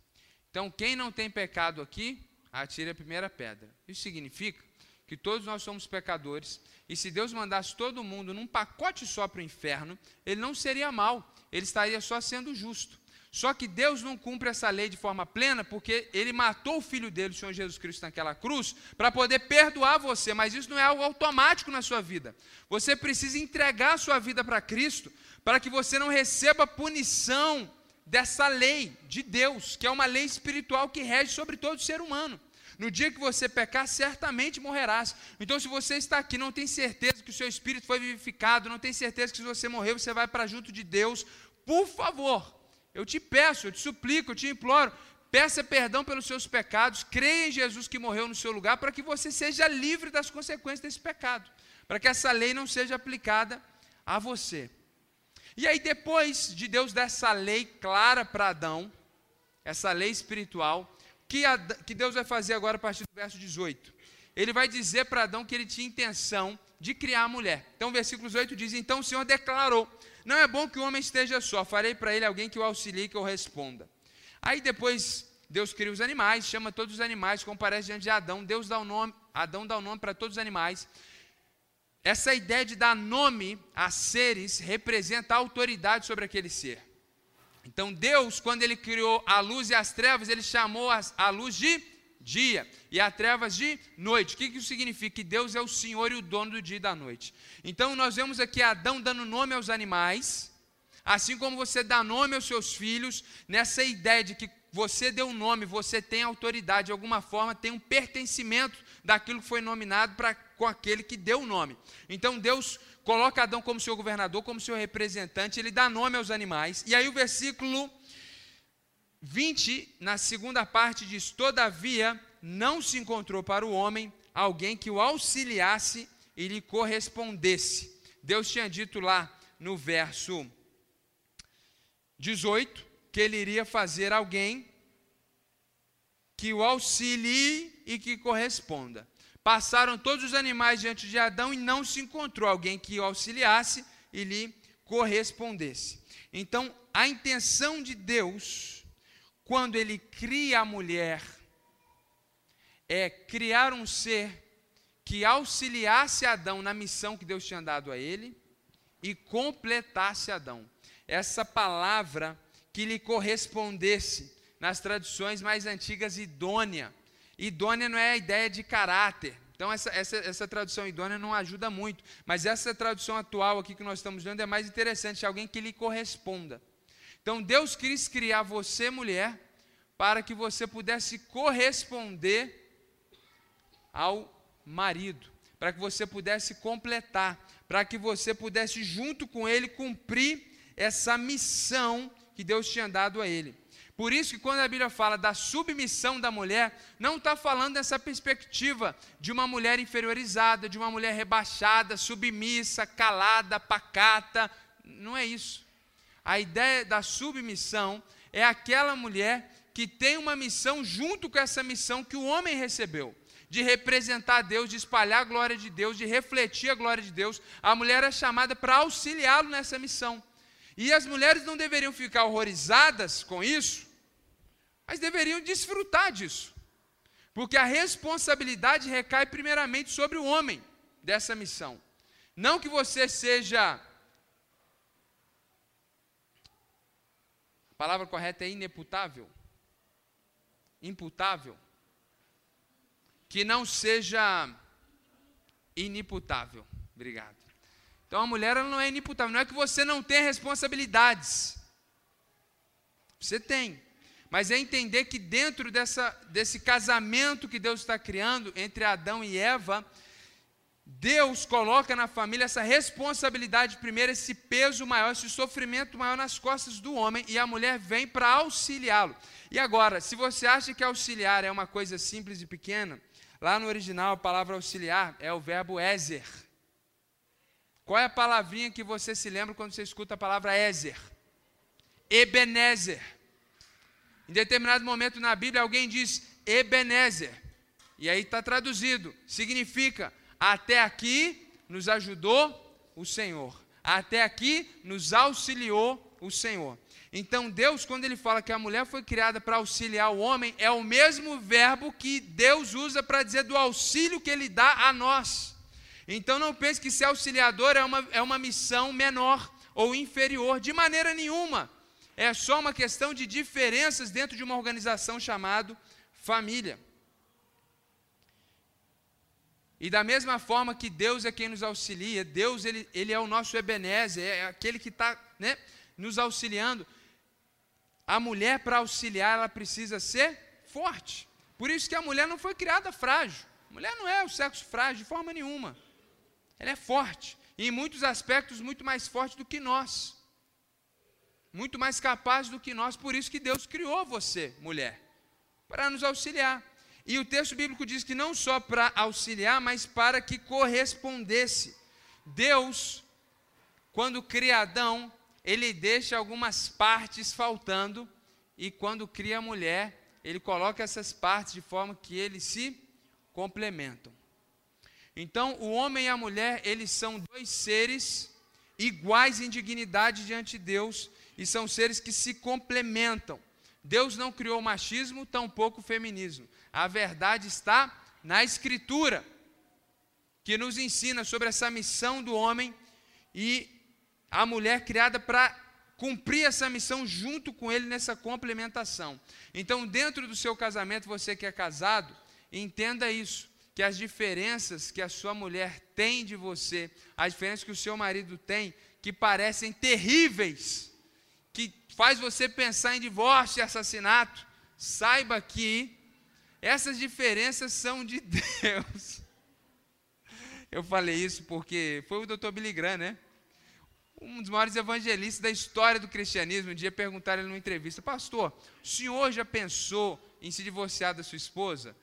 Então, quem não tem pecado aqui, atire a primeira pedra. Isso significa que todos nós somos pecadores, e se Deus mandasse todo mundo num pacote só para o inferno, ele não seria mal, ele estaria só sendo justo. Só que Deus não cumpre essa lei de forma plena, porque ele matou o filho dele, o Senhor Jesus Cristo, naquela cruz, para poder perdoar você, mas isso não é algo automático na sua vida. Você precisa entregar a sua vida para Cristo, para que você não receba punição dessa lei de Deus, que é uma lei espiritual que rege sobre todo ser humano. No dia que você pecar, certamente morrerás. Então, se você está aqui, não tem certeza que o seu espírito foi vivificado, não tem certeza que se você morrer, você vai para junto de Deus, por favor, eu te peço, eu te suplico, eu te imploro, peça perdão pelos seus pecados, creia em Jesus que morreu no seu lugar, para que você seja livre das consequências desse pecado, para que essa lei não seja aplicada a você. E aí, depois de Deus dar essa lei clara para Adão, essa lei espiritual, que, que Deus vai fazer agora a partir do verso 18? Ele vai dizer para Adão que ele tinha intenção de criar a mulher. Então, versículo 18 diz: Então o Senhor declarou: Não é bom que o homem esteja só, farei para ele alguém que o auxilie, que o responda. Aí depois Deus cria os animais, chama todos os animais, comparece diante de Adão. Deus dá o nome, Adão dá o nome para todos os animais. Essa ideia de dar nome a seres representa a autoridade sobre aquele ser. Então, Deus, quando Ele criou a luz e as trevas, Ele chamou a luz de dia e as trevas de noite. O que isso significa? Que Deus é o Senhor e o dono do dia e da noite. Então, nós vemos aqui Adão dando nome aos animais, assim como você dá nome aos seus filhos, nessa ideia de que você deu um nome, você tem autoridade, de alguma forma tem um pertencimento daquilo que foi nominado para com aquele que deu o nome. Então Deus coloca Adão como seu governador, como seu representante, ele dá nome aos animais. E aí o versículo 20, na segunda parte, diz: Todavia não se encontrou para o homem alguém que o auxiliasse e lhe correspondesse. Deus tinha dito lá no verso 18 que ele iria fazer alguém que o auxilie e que corresponda. Passaram todos os animais diante de Adão e não se encontrou alguém que o auxiliasse e lhe correspondesse. Então, a intenção de Deus, quando ele cria a mulher, é criar um ser que auxiliasse Adão na missão que Deus tinha dado a ele e completasse Adão. Essa palavra que lhe correspondesse, nas tradições mais antigas, idônea idônea não é a ideia de caráter. Então, essa, essa, essa tradução idônea não ajuda muito. Mas essa tradução atual aqui que nós estamos vendo é mais interessante, alguém que lhe corresponda. Então, Deus quis criar você, mulher, para que você pudesse corresponder ao marido, para que você pudesse completar, para que você pudesse, junto com ele, cumprir essa missão que Deus tinha dado a ele. Por isso que quando a Bíblia fala da submissão da mulher, não está falando dessa perspectiva de uma mulher inferiorizada, de uma mulher rebaixada, submissa, calada, pacata. Não é isso. A ideia da submissão é aquela mulher que tem uma missão junto com essa missão que o homem recebeu de representar Deus, de espalhar a glória de Deus, de refletir a glória de Deus. A mulher é chamada para auxiliá-lo nessa missão. E as mulheres não deveriam ficar horrorizadas com isso, mas deveriam desfrutar disso. Porque a responsabilidade recai primeiramente sobre o homem dessa missão. Não que você seja. Palavra correta é ineputável. Imputável. Que não seja inimputável. Obrigado. Então a mulher ela não é inimputável. Não é que você não tenha responsabilidades. Você tem mas é entender que dentro dessa, desse casamento que Deus está criando entre Adão e Eva, Deus coloca na família essa responsabilidade primeiro, esse peso maior, esse sofrimento maior nas costas do homem, e a mulher vem para auxiliá-lo. E agora, se você acha que auxiliar é uma coisa simples e pequena, lá no original a palavra auxiliar é o verbo ezer. Qual é a palavrinha que você se lembra quando você escuta a palavra ezer? Ebenezer. Em determinado momento na Bíblia, alguém diz Ebenezer. E aí está traduzido: significa, até aqui nos ajudou o Senhor, até aqui nos auxiliou o Senhor. Então, Deus, quando ele fala que a mulher foi criada para auxiliar o homem, é o mesmo verbo que Deus usa para dizer do auxílio que ele dá a nós. Então, não pense que ser auxiliador é uma, é uma missão menor ou inferior, de maneira nenhuma. É só uma questão de diferenças dentro de uma organização chamada família. E da mesma forma que Deus é quem nos auxilia, Deus ele, ele é o nosso Ebenezer, é aquele que está né, nos auxiliando a mulher, para auxiliar, ela precisa ser forte. Por isso que a mulher não foi criada frágil. Mulher não é o sexo frágil de forma nenhuma. Ela é forte. E em muitos aspectos, muito mais forte do que nós. Muito mais capaz do que nós. Por isso que Deus criou você, mulher, para nos auxiliar. E o texto bíblico diz que não só para auxiliar, mas para que correspondesse. Deus, quando cria Adão, ele deixa algumas partes faltando e quando cria a mulher, ele coloca essas partes de forma que eles se complementam. Então, o homem e a mulher, eles são dois seres iguais em dignidade diante de Deus e são seres que se complementam. Deus não criou machismo, tampouco feminismo. A verdade está na Escritura, que nos ensina sobre essa missão do homem e a mulher criada para cumprir essa missão junto com ele nessa complementação. Então, dentro do seu casamento, você que é casado, entenda isso, que as diferenças que a sua mulher tem de você, as diferenças que o seu marido tem, que parecem terríveis, faz você pensar em divórcio e assassinato, saiba que essas diferenças são de [laughs] Deus. Eu falei isso porque foi o Dr. Billy Graham, né? um dos maiores evangelistas da história do cristianismo, um dia perguntaram ele numa entrevista, pastor, o senhor já pensou em se divorciar da sua esposa?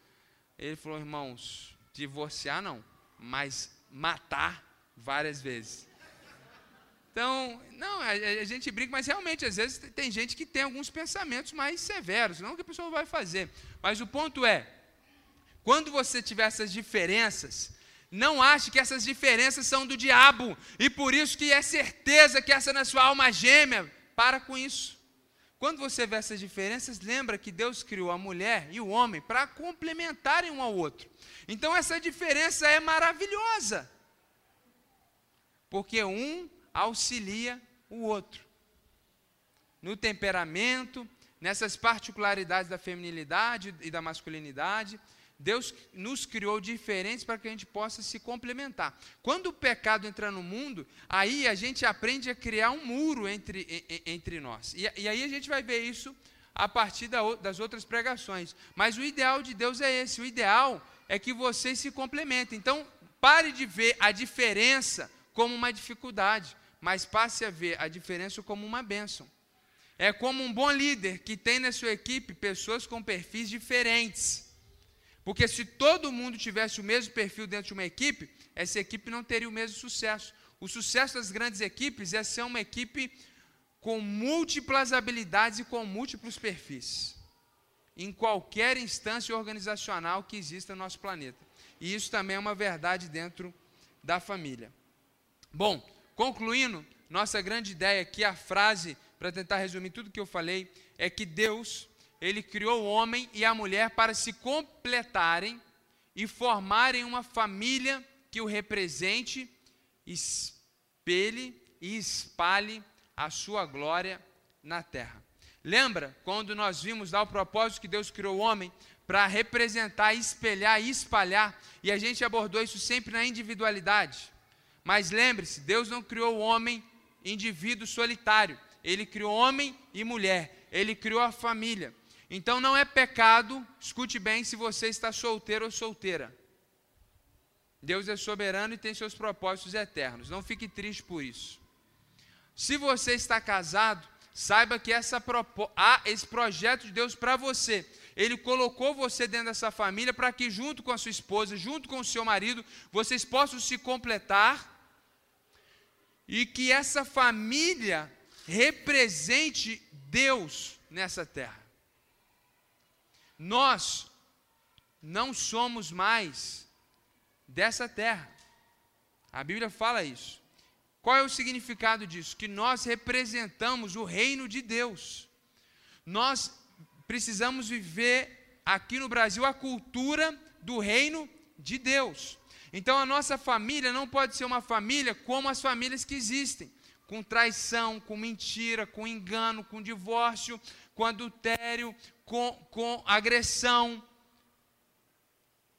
Ele falou, irmãos, divorciar não, mas matar várias vezes. Então, não, a, a, gente brinca, mas realmente, às vezes, tem gente que tem alguns pensamentos mais severos, não que a pessoa vai fazer. Mas o ponto é, quando você tiver essas diferenças, não ache que essas diferenças são do diabo e por isso que é certeza que essa na sua alma gêmea. Para com isso. Quando você vê essas diferenças, lembra que Deus criou a mulher e o homem para complementarem um ao outro. Então essa diferença é maravilhosa. Porque um auxilia o outro. No temperamento, nessas particularidades da feminilidade e da masculinidade, Deus nos criou diferentes para que a gente possa se complementar. Quando o pecado entra no mundo, aí a gente aprende a criar um muro entre, entre nós. E, e aí a gente vai ver isso a partir da, das outras pregações. Mas o ideal de Deus é esse: o ideal é que vocês se complementem. Então, pare de ver a diferença como uma dificuldade, mas passe a ver a diferença como uma bênção. É como um bom líder que tem na sua equipe pessoas com perfis diferentes porque se todo mundo tivesse o mesmo perfil dentro de uma equipe, essa equipe não teria o mesmo sucesso. O sucesso das grandes equipes é ser uma equipe com múltiplas habilidades e com múltiplos perfis, em qualquer instância organizacional que exista no nosso planeta. E isso também é uma verdade dentro da família. Bom, concluindo, nossa grande ideia aqui, a frase, para tentar resumir tudo que eu falei, é que Deus ele criou o homem e a mulher para se completarem e formarem uma família que o represente, espelhe e espalhe a sua glória na terra. Lembra quando nós vimos lá o propósito que Deus criou o homem para representar, espelhar e espalhar, e a gente abordou isso sempre na individualidade. Mas lembre-se, Deus não criou o homem indivíduo solitário, ele criou homem e mulher, ele criou a família. Então não é pecado, escute bem, se você está solteiro ou solteira. Deus é soberano e tem seus propósitos eternos. Não fique triste por isso. Se você está casado, saiba que essa há esse projeto de Deus para você. Ele colocou você dentro dessa família para que, junto com a sua esposa, junto com o seu marido, vocês possam se completar e que essa família represente Deus nessa terra. Nós não somos mais dessa terra. A Bíblia fala isso. Qual é o significado disso? Que nós representamos o reino de Deus. Nós precisamos viver aqui no Brasil a cultura do reino de Deus. Então a nossa família não pode ser uma família como as famílias que existem, com traição, com mentira, com engano, com divórcio, com adultério, com, com agressão,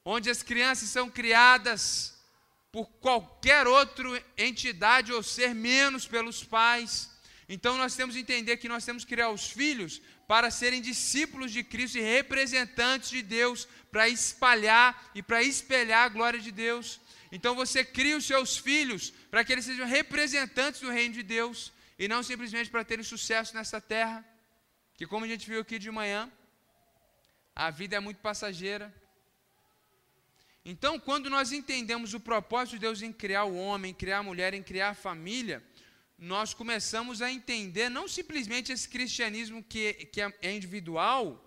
onde as crianças são criadas por qualquer outra entidade ou ser menos pelos pais. Então nós temos que entender que nós temos que criar os filhos para serem discípulos de Cristo e representantes de Deus, para espalhar e para espelhar a glória de Deus. Então você cria os seus filhos para que eles sejam representantes do reino de Deus e não simplesmente para terem sucesso nessa terra, que como a gente viu aqui de manhã, a vida é muito passageira. Então, quando nós entendemos o propósito de Deus em criar o homem, em criar a mulher, em criar a família, nós começamos a entender não simplesmente esse cristianismo que, que é, é individual,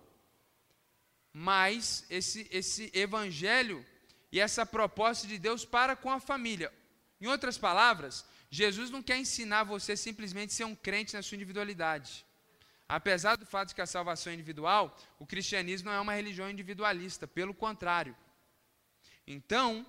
mas esse, esse evangelho e essa proposta de Deus para com a família. Em outras palavras, Jesus não quer ensinar você simplesmente ser um crente na sua individualidade. Apesar do fato de que a salvação é individual, o cristianismo não é uma religião individualista, pelo contrário. Então,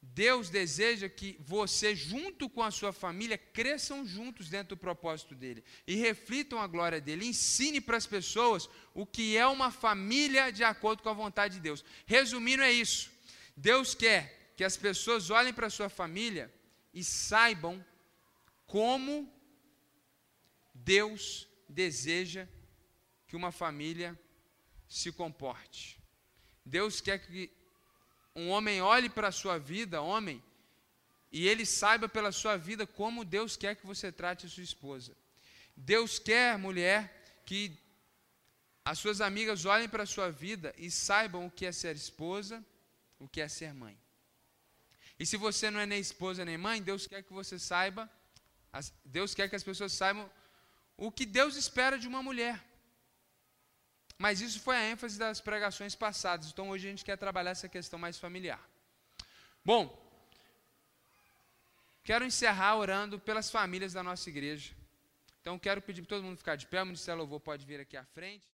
Deus deseja que você, junto com a sua família, cresçam juntos dentro do propósito dele e reflitam a glória dele. Ensine para as pessoas o que é uma família de acordo com a vontade de Deus. Resumindo, é isso. Deus quer que as pessoas olhem para a sua família e saibam como Deus deseja que uma família se comporte. Deus quer que um homem olhe para a sua vida, homem, e ele saiba pela sua vida como Deus quer que você trate a sua esposa. Deus quer, mulher, que as suas amigas olhem para a sua vida e saibam o que é ser esposa, o que é ser mãe. E se você não é nem esposa nem mãe, Deus quer que você saiba, Deus quer que as pessoas saibam o que Deus espera de uma mulher. Mas isso foi a ênfase das pregações passadas. Então hoje a gente quer trabalhar essa questão mais familiar. Bom, quero encerrar orando pelas famílias da nossa igreja. Então quero pedir para todo mundo ficar de pé. O Ministério Louvor pode vir aqui à frente.